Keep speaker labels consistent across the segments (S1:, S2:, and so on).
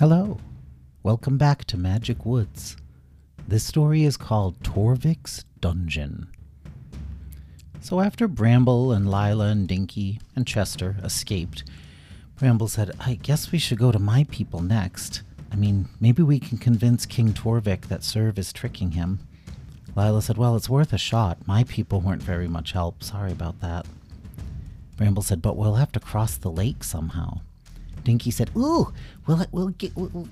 S1: Hello. Welcome back to Magic Woods. This story is called Torvik's Dungeon. So after Bramble and Lila and Dinky and Chester escaped, Bramble said, I guess we should go to my people next. I mean, maybe we can convince King Torvik that Serv is tricking him. Lila said, Well, it's worth a shot. My people weren't very much help. Sorry about that. Bramble said, But we'll have to cross the lake somehow. Dinky said, Ooh, we'll, we'll get. We'll, we'll.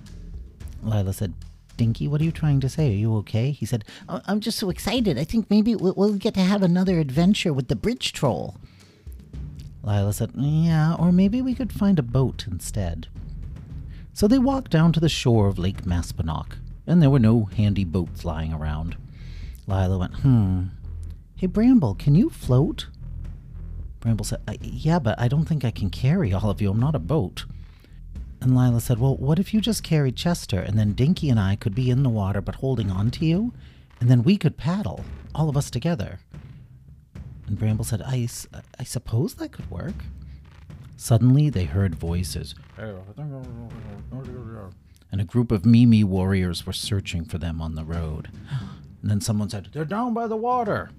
S1: Lila said, Dinky, what are you trying to say? Are you okay? He said, "I- I'm just so excited. I think maybe we'll, we'll get to have another adventure with the bridge troll. Lila said, Yeah, or maybe we could find a boat instead. So they walked down to the shore of Lake Maspinock, and there were no handy boats lying around. Lila went, Hmm. Hey, Bramble, can you float? Bramble said, "I- Yeah, but I don't think I can carry all of you. I'm not a boat. And Lila said, Well, what if you just carried Chester, and then Dinky and I could be in the water but holding on to you? And then we could paddle, all of us together. And Bramble said, I, I suppose that could work. Suddenly they heard voices, and a group of Mimi warriors were searching for them on the road. And then someone said, They're down by the water.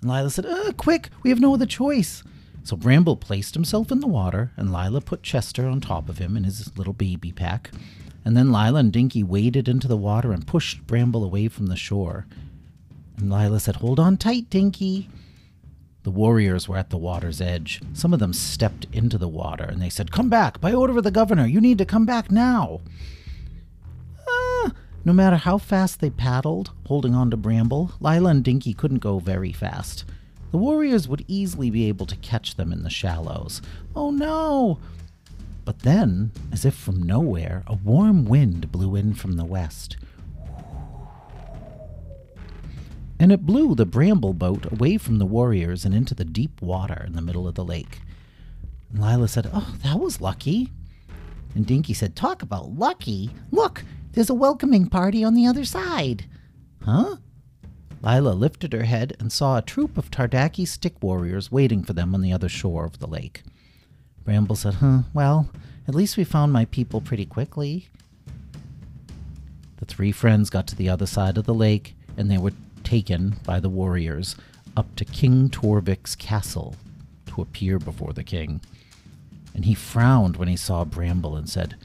S1: And Lila said, uh, Quick, we have no other choice. So Bramble placed himself in the water, and Lila put Chester on top of him in his little baby pack. And then Lila and Dinky waded into the water and pushed Bramble away from the shore. And Lila said, Hold on tight, Dinky. The warriors were at the water's edge. Some of them stepped into the water and they said, Come back! By order of the governor, you need to come back now! Ah! No matter how fast they paddled, holding on to Bramble, Lila and Dinky couldn't go very fast. The warriors would easily be able to catch them in the shallows. Oh no! But then, as if from nowhere, a warm wind blew in from the west. and it blew the bramble boat away from the warriors and into the deep water in the middle of the lake. Lila said, Oh, that was lucky. And Dinky said, Talk about lucky. Look, there's a welcoming party on the other side. Huh? Lila lifted her head and saw a troop of Tardaki stick warriors waiting for them on the other shore of the lake. Bramble said, Huh, well, at least we found my people pretty quickly. The three friends got to the other side of the lake, and they were taken by the warriors up to King Torvik's castle to appear before the king. And he frowned when he saw Bramble and said,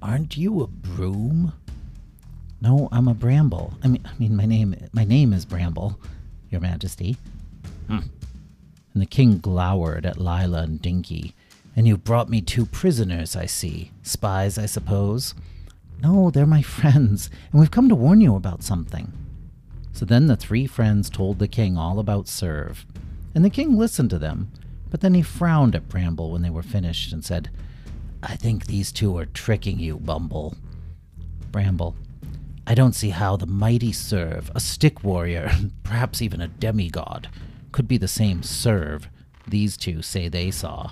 S1: Aren't you a broom? No, I'm a bramble. I mean, I mean, my name, my name is Bramble, Your Majesty. Hmm. And the king glowered at Lila and Dinky. And you brought me two prisoners, I see. Spies, I suppose. No, they're my friends, and we've come to warn you about something. So then the three friends told the king all about Serve, and the king listened to them, but then he frowned at Bramble when they were finished and said, I think these two are tricking you, Bumble. Bramble, I don't see how the mighty Serve, a stick warrior, perhaps even a demigod, could be the same Serve these two say they saw.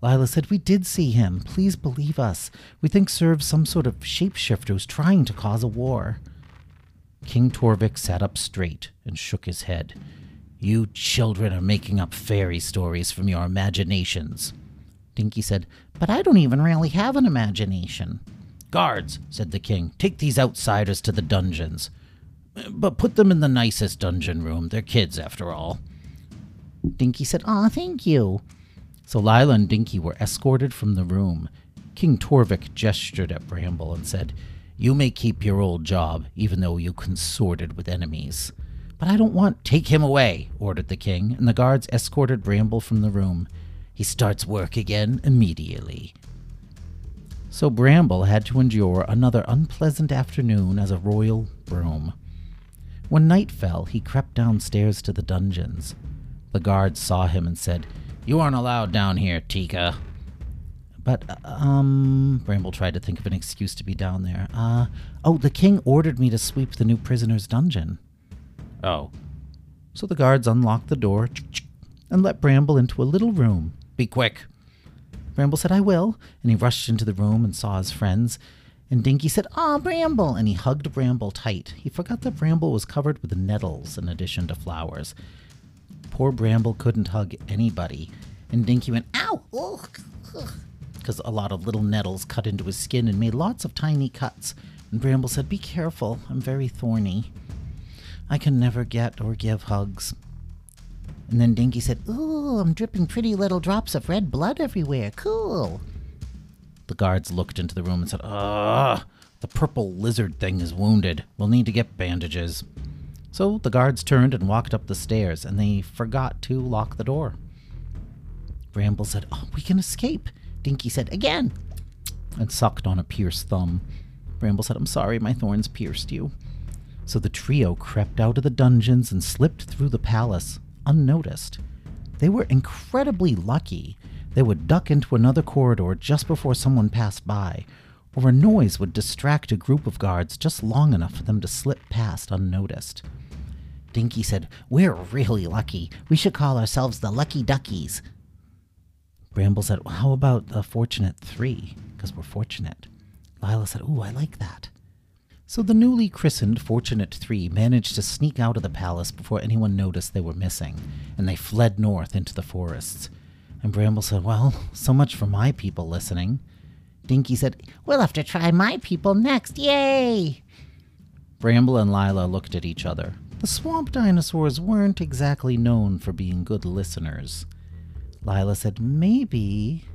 S1: Lila said, We did see him. Please believe us. We think Serve's some sort of shapeshifter who's trying to cause a war. King Torvik sat up straight and shook his head. You children are making up fairy stories from your imaginations. Dinky said, But I don't even really have an imagination. Guards, said the king, take these outsiders to the dungeons. But put them in the nicest dungeon room. They're kids, after all. Dinky said, Aw, thank you. So Lila and Dinky were escorted from the room. King Torvik gestured at Bramble and said, You may keep your old job, even though you consorted with enemies. But I don't want. Take him away, ordered the king, and the guards escorted Bramble from the room. He starts work again immediately. So Bramble had to endure another unpleasant afternoon as a royal broom. When night fell, he crept downstairs to the dungeons. The guards saw him and said, You aren't allowed down here, Tika. But, um, Bramble tried to think of an excuse to be down there. Uh, oh, the king ordered me to sweep the new prisoner's dungeon. Oh. So the guards unlocked the door and let Bramble into a little room. Be quick. Bramble said, I will. And he rushed into the room and saw his friends. And Dinky said, Ah, Bramble. And he hugged Bramble tight. He forgot that Bramble was covered with nettles in addition to flowers. Poor Bramble couldn't hug anybody. And Dinky went, Ow! Ugh, ugh," because a lot of little nettles cut into his skin and made lots of tiny cuts. And Bramble said, Be careful, I'm very thorny. I can never get or give hugs. And then Dinky said, Ooh, I'm dripping pretty little drops of red blood everywhere. Cool. The guards looked into the room and said, Ugh, the purple lizard thing is wounded. We'll need to get bandages. So the guards turned and walked up the stairs, and they forgot to lock the door. Bramble said, Oh, we can escape. Dinky said, Again, and sucked on a pierced thumb. Bramble said, I'm sorry, my thorns pierced you. So the trio crept out of the dungeons and slipped through the palace, unnoticed. They were incredibly lucky. They would duck into another corridor just before someone passed by, or a noise would distract a group of guards just long enough for them to slip past unnoticed. Dinky said, We're really lucky. We should call ourselves the Lucky Duckies. Bramble said, well, How about the Fortunate Three? Because we're fortunate. Lila said, Ooh, I like that. So the newly christened Fortunate Three managed to sneak out of the palace before anyone noticed they were missing, and they fled north into the forests. And Bramble said, Well, so much for my people listening. Dinky said, We'll have to try my people next. Yay! Bramble and Lila looked at each other. The swamp dinosaurs weren't exactly known for being good listeners. Lila said, Maybe.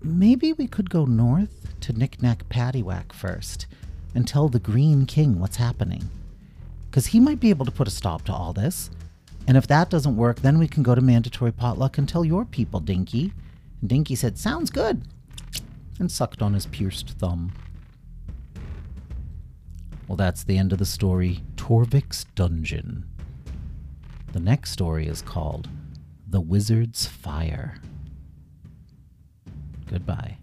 S1: Maybe we could go north to Knick Knack Paddywhack first and tell the Green King what's happening. Because he might be able to put a stop to all this. And if that doesn't work, then we can go to Mandatory Potluck and tell your people, Dinky. And Dinky said, Sounds good, and sucked on his pierced thumb. Well, that's the end of the story Torvik's Dungeon. The next story is called The Wizard's Fire. Goodbye.